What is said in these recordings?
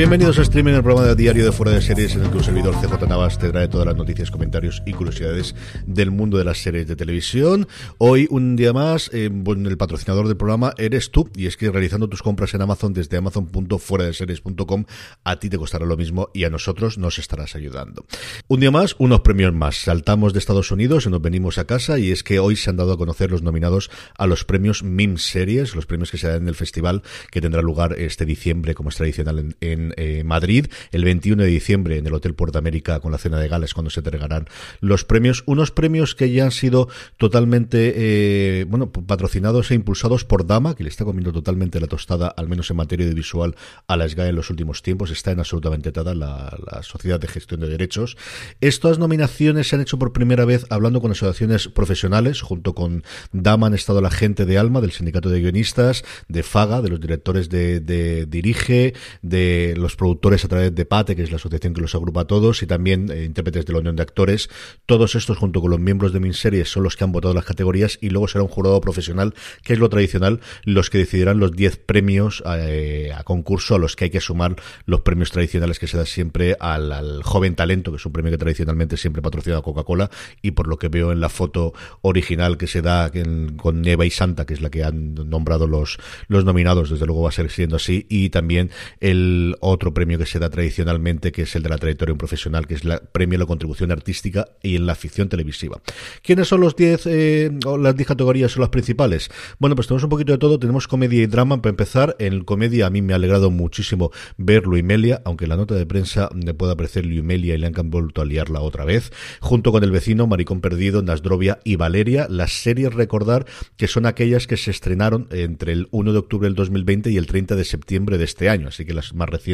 Bienvenidos a Streaming, el programa de diario de Fuera de Series, en el que un servidor CJ Navas te trae todas las noticias, comentarios y curiosidades del mundo de las series de televisión. Hoy, un día más, eh, bueno, el patrocinador del programa eres tú, y es que realizando tus compras en Amazon desde amazon.fueradeseries.com, a ti te costará lo mismo y a nosotros nos estarás ayudando. Un día más, unos premios más. Saltamos de Estados Unidos y nos venimos a casa, y es que hoy se han dado a conocer los nominados a los premios MIM Series, los premios que se dan en el festival que tendrá lugar este diciembre, como es tradicional en, en eh, Madrid. El 21 de diciembre en el Hotel Puerto América con la cena de gales cuando se entregarán los premios. Unos premios que ya han sido totalmente, eh, bueno, patrocinados e impulsados por Dama, que le está comiendo totalmente la tostada, al menos en materia de visual, a la SGAE en los últimos tiempos. Está en absolutamente toda la, la Sociedad de Gestión de Derechos. Estas nominaciones se han hecho por primera vez hablando con asociaciones profesionales, junto con Dama han estado la gente de Alma, del Sindicato de Guionistas, de Faga, de los directores de Dirige, de los productores a través de PATE, que es la asociación que los agrupa a todos, y también eh, intérpretes de la Unión de Actores. Todos estos, junto con los miembros de Minseries, son los que han votado las categorías y luego será un jurado profesional, que es lo tradicional, los que decidirán los 10 premios eh, a concurso a los que hay que sumar los premios tradicionales que se da siempre al, al, joven talento, que es un premio que tradicionalmente siempre patrocina a Coca-Cola, y por lo que veo en la foto original que se da en, con Neva y Santa, que es la que han nombrado los, los nominados, desde luego va a ser siendo así, y también el otro premio que se da tradicionalmente, que es el de la trayectoria profesional, que es el premio a la contribución artística y en la ficción televisiva. ¿Quiénes son los 10 eh, o las 10 categorías son las principales? Bueno, pues tenemos un poquito de todo. Tenemos comedia y drama. Para empezar, en comedia a mí me ha alegrado muchísimo ver Luimelia, aunque en la nota de prensa me pueda aparecer Luimelia y le han vuelto a liarla otra vez, junto con El vecino, Maricón Perdido, Nasdrovia y Valeria. Las series, recordar que son aquellas que se estrenaron entre el 1 de octubre del 2020 y el 30 de septiembre de este año, así que las más recientes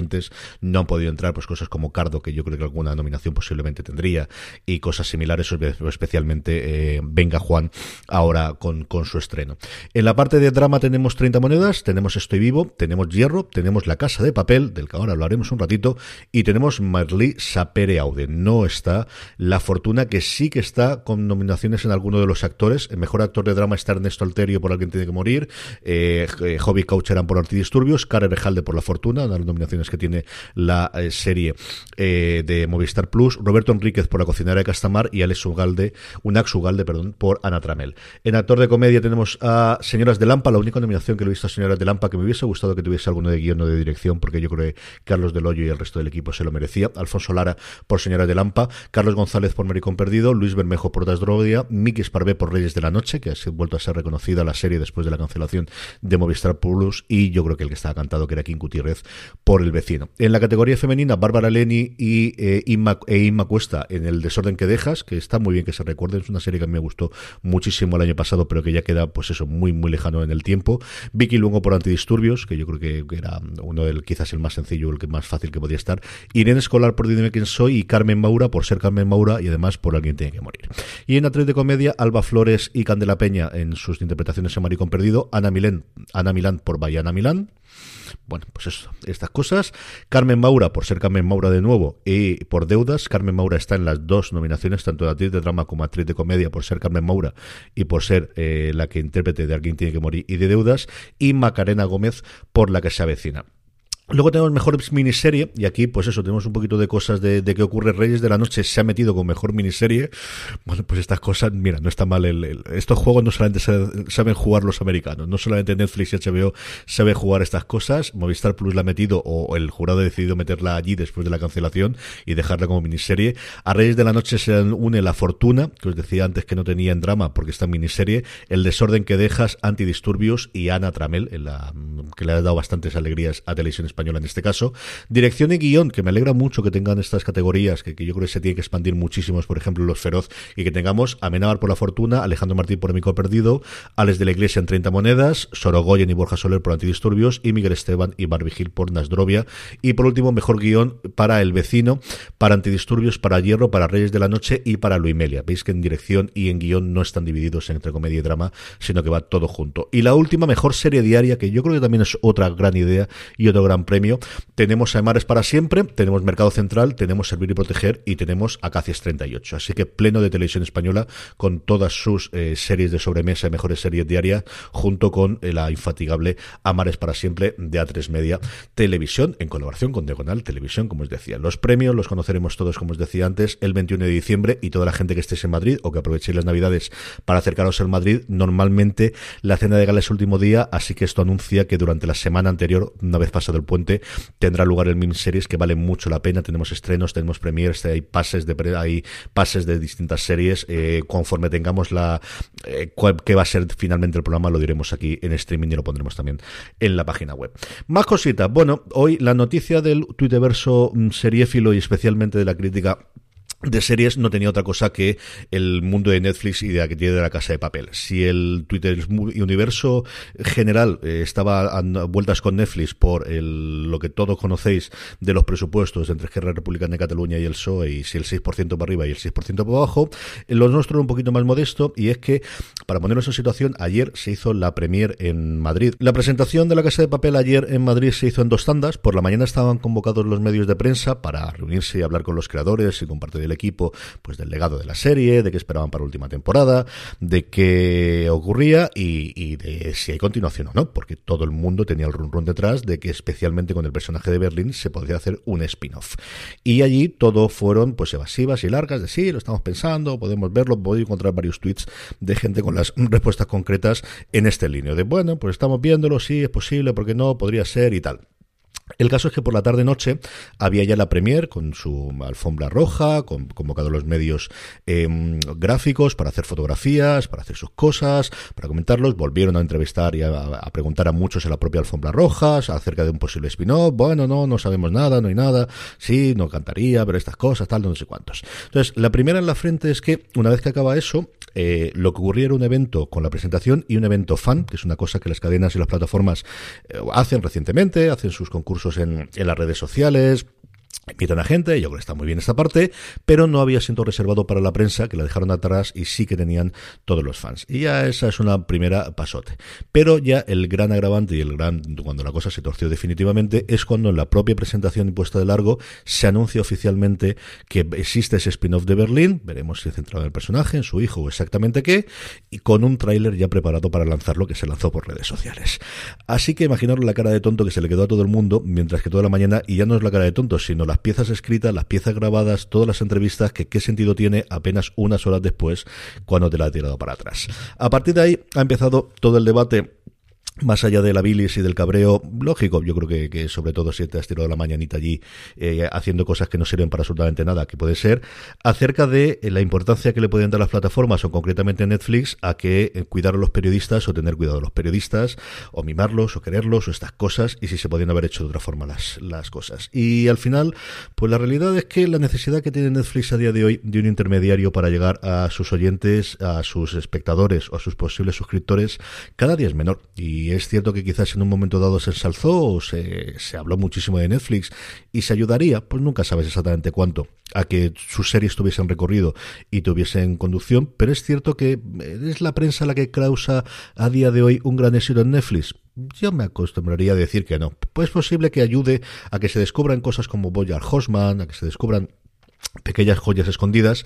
no han podido entrar, pues cosas como Cardo, que yo creo que alguna nominación posiblemente tendría, y cosas similares, especialmente eh, Venga Juan, ahora con, con su estreno. En la parte de drama tenemos 30 monedas, tenemos Estoy Vivo, tenemos Hierro, tenemos La Casa de Papel, del que ahora lo haremos un ratito, y tenemos Marley Sapere Aude. No está La Fortuna, que sí que está con nominaciones en alguno de los actores. El mejor actor de drama está Ernesto Alterio por Alguien Tiene que Morir, eh, Hobby Coucheran por Antidisturbios, Karen Rejalde por La Fortuna, una de que tiene la eh, serie eh, de Movistar Plus, Roberto Enríquez por La cocinera de Castamar y Alex Ugalde, Unax Ugalde, perdón, por Ana Tramel. En actor de comedia tenemos a Señoras de Lampa, la única nominación que lo he visto a Señoras de Lampa que me hubiese gustado que tuviese alguno de guion o de dirección, porque yo creo que Carlos Del y el resto del equipo se lo merecía. Alfonso Lara por Señoras de Lampa, Carlos González por Maricón Perdido, Luis Bermejo por Dasdrodia, Miki Esparvé por Reyes de la Noche, que ha vuelto a ser reconocida la serie después de la cancelación de Movistar Plus, y yo creo que el que estaba cantado que era King Gutiérrez por El En la categoría femenina, Bárbara Leni y eh, Inma, e Inma Cuesta en El Desorden que Dejas, que está muy bien que se recuerde, es una serie que a mí me gustó muchísimo el año pasado, pero que ya queda, pues eso, muy, muy lejano en el tiempo. Vicky Lungo por Antidisturbios, que yo creo que, era uno del, quizás el más sencillo, el que más fácil que podía estar. Irene Escolar por Dime quién soy y Carmen Maura por ser Carmen Maura y además por Alguien tiene que morir. Y en actriz de comedia, Alba Flores y Candela Peña en sus interpretaciones en Maricón Perdido, Ana Milán, Ana Milán por Bayana Milán. Bueno, pues eso, estas cosas. Carmen Maura, por ser Carmen Maura de nuevo, y por deudas. Carmen Maura está en las dos nominaciones, tanto de actriz de drama como actriz de comedia, por ser Carmen Maura y por ser eh, la que intérprete de Alguien tiene que morir y de deudas. Y Macarena Gómez por la que se avecina. Luego tenemos mejor miniserie, y aquí, pues eso, tenemos un poquito de cosas de, de que ocurre. Reyes de la Noche se ha metido con mejor miniserie. Bueno, pues estas cosas, mira, no está mal. El, estos juegos no solamente saben jugar los americanos, no solamente Netflix y HBO sabe jugar estas cosas. Movistar Plus la ha metido, o el jurado ha decidido meterla allí después de la cancelación y dejarla como miniserie. A Reyes de la Noche se une La Fortuna, que os decía antes que no tenía en drama porque está en miniserie. El Desorden que dejas, Antidisturbios y Ana Tramel, en la, que le ha dado bastantes alegrías a Televisión española en este caso. Dirección y guion, que me alegra mucho que tengan estas categorías, que, yo creo que se tiene que expandir muchísimos, por ejemplo, los Feroz, y que tengamos Amenábar por la Fortuna, Alejandro Martín por Amigo Perdido, Alex de la Iglesia en 30 Monedas, Sorogoyen y Borja Soler por Antidisturbios, y Miguel Esteban y Barbie Gil por Nasdrovia. Y por último, mejor guion para El Vecino, para Antidisturbios, para Hierro, para Reyes de la Noche y para Luimelia. Veis que en dirección y en guion no están divididos entre comedia y drama, sino que va todo junto. Y la última, mejor serie diaria, que yo creo que también es otra gran idea y otro gran premio. Tenemos a Mares para siempre, tenemos Mercado Central, tenemos Servir y Proteger y tenemos Acacias 38. Así que pleno de televisión española con todas sus eh, series de sobremesa y mejores series diarias, junto con eh, la infatigable Amares para siempre de A3 Media Televisión, en colaboración con Diagonal Televisión, como os decía. Los premios los conoceremos todos, como os decía antes, el 21 de diciembre y toda la gente que estéis en Madrid o que aprovechéis las Navidades para acercaros al Madrid. Normalmente la cena de gala es último día, así que esto anuncia que durante la semana anterior, una vez pasado el puente, tendrá lugar el miniseries que vale mucho la pena. Tenemos estrenos, tenemos premiers, hay pases de hay pases de distintas series. Eh, conforme tengamos la eh, qué va a ser finalmente el programa, lo diremos aquí en streaming y lo pondremos también en la página web. Más cositas. Bueno, hoy la noticia del Twitterverso mm, seriéfilo y especialmente de la crítica de series no tenía otra cosa que el mundo de Netflix y de la que tiene de la casa de papel. Si el Twitter universo general eh, estaba a vueltas con Netflix por el, lo que todos conocéis de los presupuestos entre Esquerra Republicana de Cataluña y el PSOE y si el 6% para arriba y el 6% para abajo, lo nuestro era un poquito más modesto y es que, para ponernos en situación, ayer se hizo la premier en Madrid. La presentación de la casa de papel ayer en Madrid se hizo en dos tandas. Por la mañana estaban convocados los medios de prensa para reunirse y hablar con los creadores y compartir el equipo pues del legado de la serie, de qué esperaban para la última temporada, de qué ocurría y, de si hay continuación o no, porque todo el mundo tenía el run run detrás de que especialmente con el personaje de Berlín se podría hacer un spin-off. Y allí todo fueron pues evasivas y largas de sí, lo estamos pensando, podemos verlo, voy a encontrar varios tweets de gente con las respuestas concretas en este línea de bueno, pues estamos viéndolo, sí, es posible, porque no, podría ser y tal. El caso es que por la tarde-noche había ya la premier con su alfombra roja, con, convocado los medios em, gráficos para hacer fotografías, para hacer sus cosas, para comentarlos. Volvieron a entrevistar y a, preguntar a muchos en la propia alfombra roja acerca de un posible spin-off. Bueno, no, no sabemos nada, no hay nada. Sí, no cantaría, pero estas cosas, tal, no sé cuántos. Entonces, la primera en la frente es que una vez que acaba eso, eh, lo que ocurría era un evento con la presentación y un evento fan, que es una cosa que las cadenas y las plataformas eh, hacen recientemente, hacen sus concursos en, en las redes sociales, Invitan a gente, yo creo que está muy bien esta parte, pero no había sido reservado para la prensa, que la dejaron atrás y sí que tenían todos los fans. Y ya esa es una primera pasote. Pero ya el gran agravante y el gran, cuando la cosa se torció definitivamente, es cuando en la propia presentación impuesta de largo se anuncia oficialmente que existe ese spin-off de Berlín, veremos si centrado en el personaje, en su hijo o exactamente qué, y con un tráiler ya preparado para lanzarlo que se lanzó por redes sociales. Así que imaginaros la cara de tonto que se le quedó a todo el mundo, mientras que toda la mañana, y ya no es la cara de tonto, sino la las piezas escritas, las piezas grabadas, todas las entrevistas, que qué sentido tiene apenas unas horas después cuando te la ha tirado para atrás. A partir de ahí ha empezado todo el debate más allá de la bilis y del cabreo, lógico, yo creo que, sobre todo si te has tirado la mañanita allí eh, haciendo cosas que no sirven para absolutamente nada, que puede ser, acerca de la importancia que le pueden dar las plataformas o concretamente Netflix a que eh, cuidar a los periodistas o tener cuidado a los periodistas o mimarlos o quererlos o estas cosas y si se podían haber hecho de otra forma las, las cosas. Y al final, pues la realidad es que la necesidad que tiene Netflix a día de hoy de un intermediario para llegar a sus oyentes, a sus espectadores o a sus posibles suscriptores, cada día es menor y y es cierto que quizás en un momento dado se ensalzó o se, se habló muchísimo de Netflix y se ayudaría, pues nunca sabes exactamente cuánto, a que sus series tuviesen recorrido y tuviesen conducción, pero es cierto que es la prensa la que causa a día de hoy un gran éxito en Netflix yo me acostumbraría a decir que no. Pues es posible que ayude a que se descubran cosas como Boyar Horseman, a que se descubran pequeñas joyas escondidas,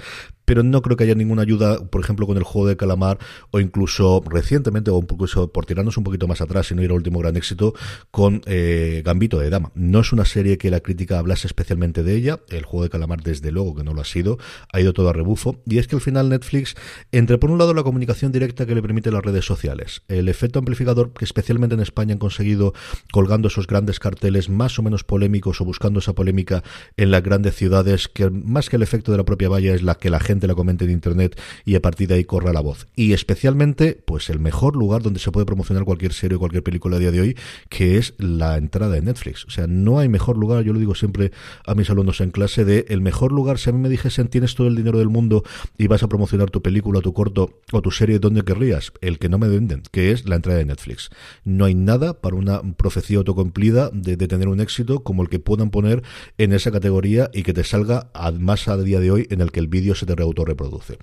pero no creo que haya ninguna ayuda, por ejemplo, con el juego de calamar o incluso recientemente, o incluso por tirarnos un poquito más atrás y no ir al último gran éxito, con eh, Gambito de Dama. No es una serie que la crítica hablase especialmente de ella, el juego de calamar desde luego que no lo ha sido, ha ido todo a rebufo, y es que al final Netflix, entre por un lado la comunicación directa que le permite las redes sociales, el efecto amplificador que especialmente en España han conseguido colgando esos grandes carteles más o menos polémicos o buscando esa polémica en las grandes ciudades, que más que el efecto de la propia valla es la que la gente la comente en internet y a partir de ahí corra la voz. Y especialmente, pues el mejor lugar donde se puede promocionar cualquier serie o cualquier película a día de hoy, que es la entrada de Netflix. O sea, no hay mejor lugar, yo lo digo siempre a mis alumnos en clase, de el mejor lugar, si a mí me dijesen tienes todo el dinero del mundo y vas a promocionar tu película, tu corto o tu serie donde querrías, el que no me venden, que es la entrada de Netflix. No hay nada para una profecía autocumplida de, de tener un éxito como el que puedan poner en esa categoría y que te salga más a día de hoy en el que el vídeo se te autorreproduce.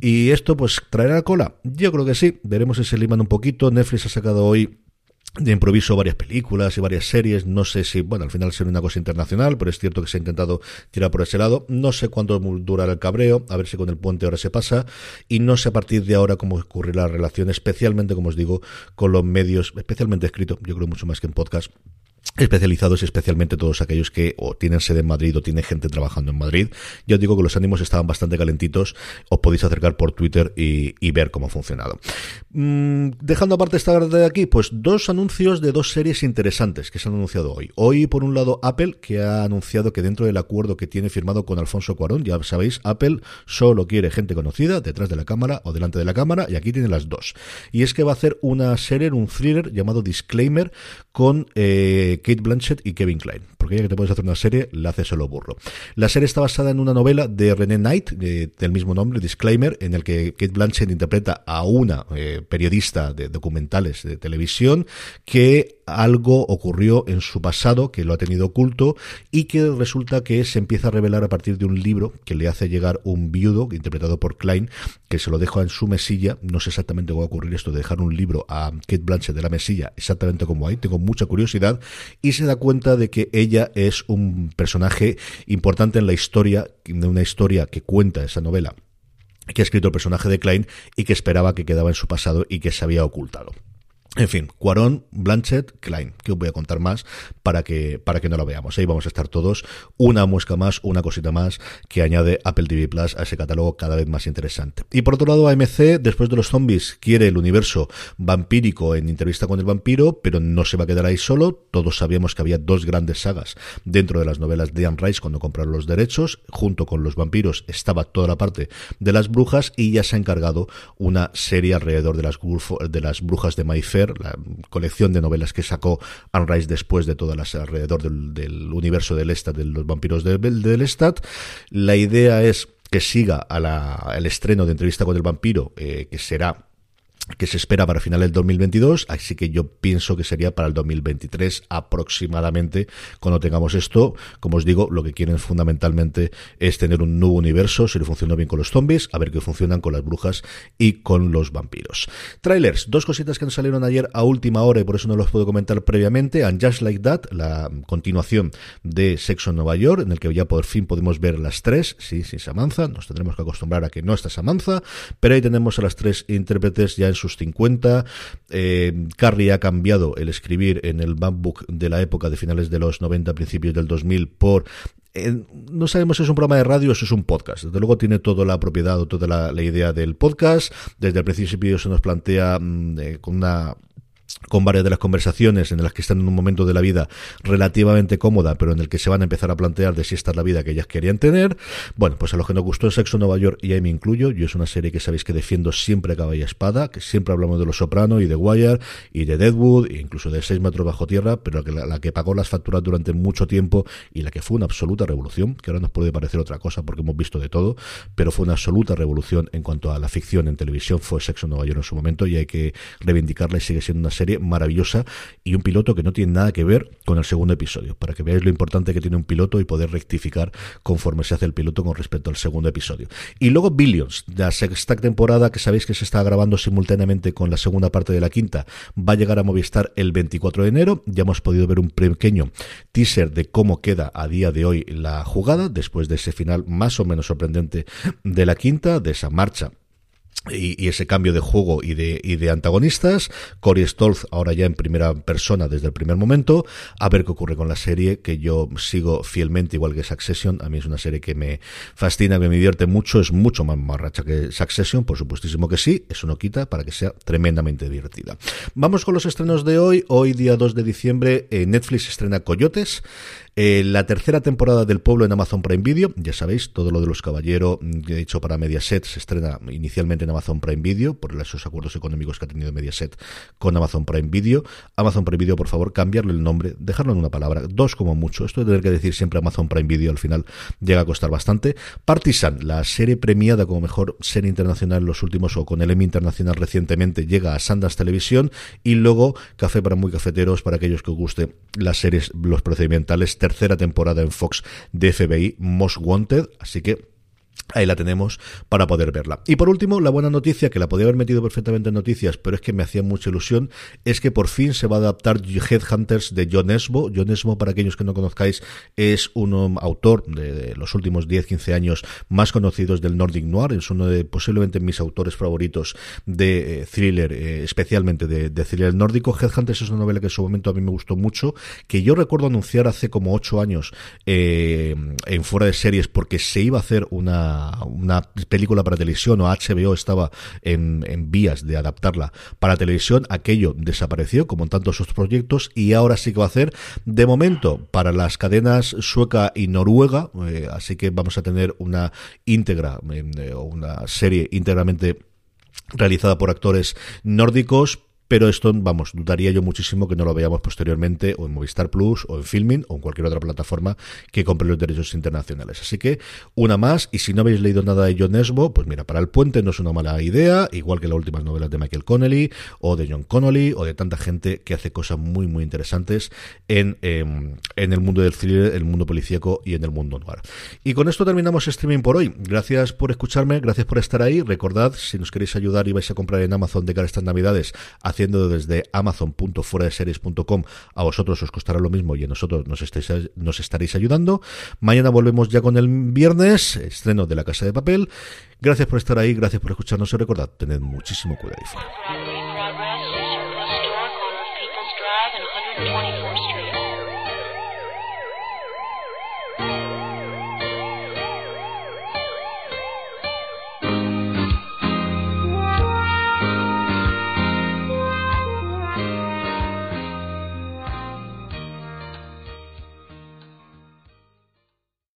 ¿Y esto pues traerá cola? Yo creo que sí, veremos si se liman un poquito. Netflix ha sacado hoy de improviso varias películas y varias series. No sé si, bueno, al final será una cosa internacional, pero es cierto que se ha intentado tirar por ese lado. No sé cuánto durará el cabreo, a ver si con el puente ahora se pasa. Y no sé a partir de ahora cómo ocurrirá la relación, especialmente, como os digo, con los medios, especialmente escrito, yo creo mucho más que en podcast especializados y especialmente todos aquellos que o tienen sede en Madrid o tienen gente trabajando en Madrid. Yo digo que los ánimos estaban bastante calentitos, os podéis acercar por Twitter y, ver cómo ha funcionado. Mm, dejando aparte esta de aquí, pues dos anuncios de dos series interesantes que se han anunciado hoy. Hoy, por un lado, Apple, que ha anunciado que dentro del acuerdo que tiene firmado con Alfonso Cuarón, ya sabéis, Apple solo quiere gente conocida detrás de la cámara o delante de la cámara, y aquí tiene las dos. Y es que va a hacer una serie, un thriller llamado Disclaimer, con eh, Kate Blanchett y Kevin Klein. Porque ya que te puedes hacer una serie, la hace solo burro. La serie está basada en una novela de René Knight, del mismo nombre, Disclaimer, en el que Kate Blanchett interpreta a una eh, periodista de documentales de televisión que algo ocurrió en su pasado que lo ha tenido oculto y que resulta que se empieza a revelar a partir de un libro que le hace llegar un viudo interpretado por Klein que se lo deja en su mesilla no sé exactamente cómo va a ocurrir esto de dejar un libro a Kate Blanchett de la mesilla exactamente como hay tengo mucha curiosidad y se da cuenta de que ella es un personaje importante en la historia de una historia que cuenta esa novela que ha escrito el personaje de Klein y que esperaba que quedaba en su pasado y que se había ocultado. En fin, Cuarón, Blanchett, Klein, que os voy a contar más para que, para que no lo veamos. Ahí vamos a estar todos. Una muesca más, una cosita más que añade Apple TV Plus a ese catálogo cada vez más interesante. Y por otro lado, AMC, después de los zombies, quiere el universo vampírico en entrevista con el vampiro, pero no se va a quedar ahí solo. Todos sabíamos que había dos grandes sagas dentro de las novelas de Anne Rice cuando compraron los derechos. Junto con los vampiros estaba toda la parte de las brujas y ya se ha encargado una serie alrededor de las, de las brujas de Mayfair la colección de novelas que sacó Anne Rice después de todas las alrededor del, universo del Lestat, de los vampiros del, del Lestat. La idea es que siga al estreno de entrevista con el vampiro, eh, que será que se espera para final del 2022, así que yo pienso que sería para el 2023 aproximadamente cuando tengamos esto. Como os digo, lo que quieren fundamentalmente es tener un nuevo universo, si le funciona bien con los zombies, a ver qué funcionan con las brujas y con los vampiros. Trailers, dos cositas que nos salieron ayer a última hora y por eso no los puedo comentar previamente. And Just Like That, la continuación de Sexo en Nueva York, en el que ya por fin podemos ver las tres, sí, sin Samantha, nos tendremos que acostumbrar a que no está Samantha, pero ahí tenemos a las tres intérpretes ya en sus 50. Eh, Carrie ha cambiado el escribir en el MacBook de la época de finales de los 90, principios del 2000 por eh, no sabemos si es un programa de radio o si es un podcast. Desde luego tiene toda la propiedad o toda la, idea del podcast. Desde el principio se nos plantea mm, eh, con una con varias de las conversaciones en las que están en un momento de la vida relativamente cómoda, pero en el que se van a empezar a plantear de si esta es la vida que ellas querían tener. Bueno, pues a los que nos gustó el sexo Nueva York, y ahí me incluyo, yo es una serie que sabéis que defiendo siempre a y espada, que siempre hablamos de Los Soprano y de Wire y de Deadwood, e incluso de Seis metros bajo tierra, pero la, la, que pagó las facturas durante mucho tiempo y la que fue una absoluta revolución, que ahora nos puede parecer otra cosa porque hemos visto de todo, pero fue una absoluta revolución en cuanto a la ficción en televisión, fue Sexo Nueva York en su momento y hay que reivindicarla y sigue siendo una serie maravillosa y un piloto que no tiene nada que ver con el segundo episodio, para que veáis lo importante que tiene un piloto y poder rectificar conforme se hace el piloto con respecto al segundo episodio. Y luego Billions, la sexta temporada que sabéis que se está grabando simultáneamente con la segunda parte de la quinta, va a llegar a Movistar el 24 de enero. Ya hemos podido ver un pequeño teaser de cómo queda a día de hoy la jugada, después de ese final más o menos sorprendente de la quinta, de esa marcha y, ese cambio de juego y de, y de antagonistas. Corey Stolz ahora ya en primera persona desde el primer momento. A ver qué ocurre con la serie, que yo sigo fielmente, igual que Succession. A mí es una serie que me fascina, que me divierte mucho. Es mucho más marracha que Succession, por supuestísimo que sí. Eso no quita para que sea tremendamente divertida. Vamos con los estrenos de hoy. Hoy, día 2 de diciembre, eh, Netflix estrena Coyotes. Eh, la tercera temporada del Pueblo en Amazon Prime Video, ya sabéis, todo lo de los caballeros mm, que he dicho para Mediaset se estrena inicialmente en Amazon Prime Video, por esos acuerdos económicos que ha tenido Mediaset con Amazon Prime Video. Amazon Prime Video, por favor, cambiarle el nombre, dejarlo en una palabra, dos como mucho. Esto de tener que decir siempre Amazon Prime Video al final llega a costar bastante. Partisan, la serie premiada como mejor serie internacional en los últimos o con el Emmy Internacional recientemente, llega a Sandas Televisión y luego Café para muy cafeteros para aquellos que os guste las series, los procedimentales tercera temporada en Fox de FBI Most Wanted, así que Ahí la tenemos para poder verla. Y por último, la buena noticia, que la podía haber metido perfectamente en noticias, pero es que me hacía mucha ilusión, es que por fin se va a adaptar Headhunters de John Esbo. John Esbo, para aquellos que no conozcáis, es un autor de, los últimos 10-15 años más conocidos del Nordic Noir. Es uno de posiblemente mis autores favoritos de eh, thriller, eh, especialmente de, de, thriller nórdico. Headhunters es una novela que en su momento a mí me gustó mucho, que yo recuerdo anunciar hace como 8 años eh, en fuera de series porque se iba a hacer una una, película para televisión o HBO estaba en, vías de adaptarla para televisión, aquello desapareció como en tantos otros proyectos y ahora sí que va a hacer de momento para las cadenas sueca y noruega, eh, así que vamos a tener una íntegra eh, o una serie íntegramente realizada por actores nórdicos, pero esto, vamos, dudaría yo muchísimo que no lo veamos posteriormente o en Movistar Plus o en Filming o en cualquier otra plataforma que compre los derechos internacionales. Así que una más, y si no habéis leído nada de John Esbo, pues mira, para el puente no es una mala idea, igual que las últimas novelas de Michael Connelly o de John Connolly o de tanta gente que hace cosas muy, muy interesantes en, em, en el mundo del thriller, el mundo policíaco y en el mundo noir. Y con esto terminamos streaming por hoy. Gracias por escucharme, gracias por estar ahí. Recordad, si nos queréis ayudar y vais a comprar en Amazon de cara a estas navidades, haciendo desde amazon.fueradeseries.com, a vosotros os costará lo mismo y a nosotros nos, estáis, nos estaréis ayudando. Mañana volvemos ya con el viernes, estreno de La Casa de Papel. Gracias por estar ahí, gracias por escucharnos y recordad, tened muchísimo cuidado.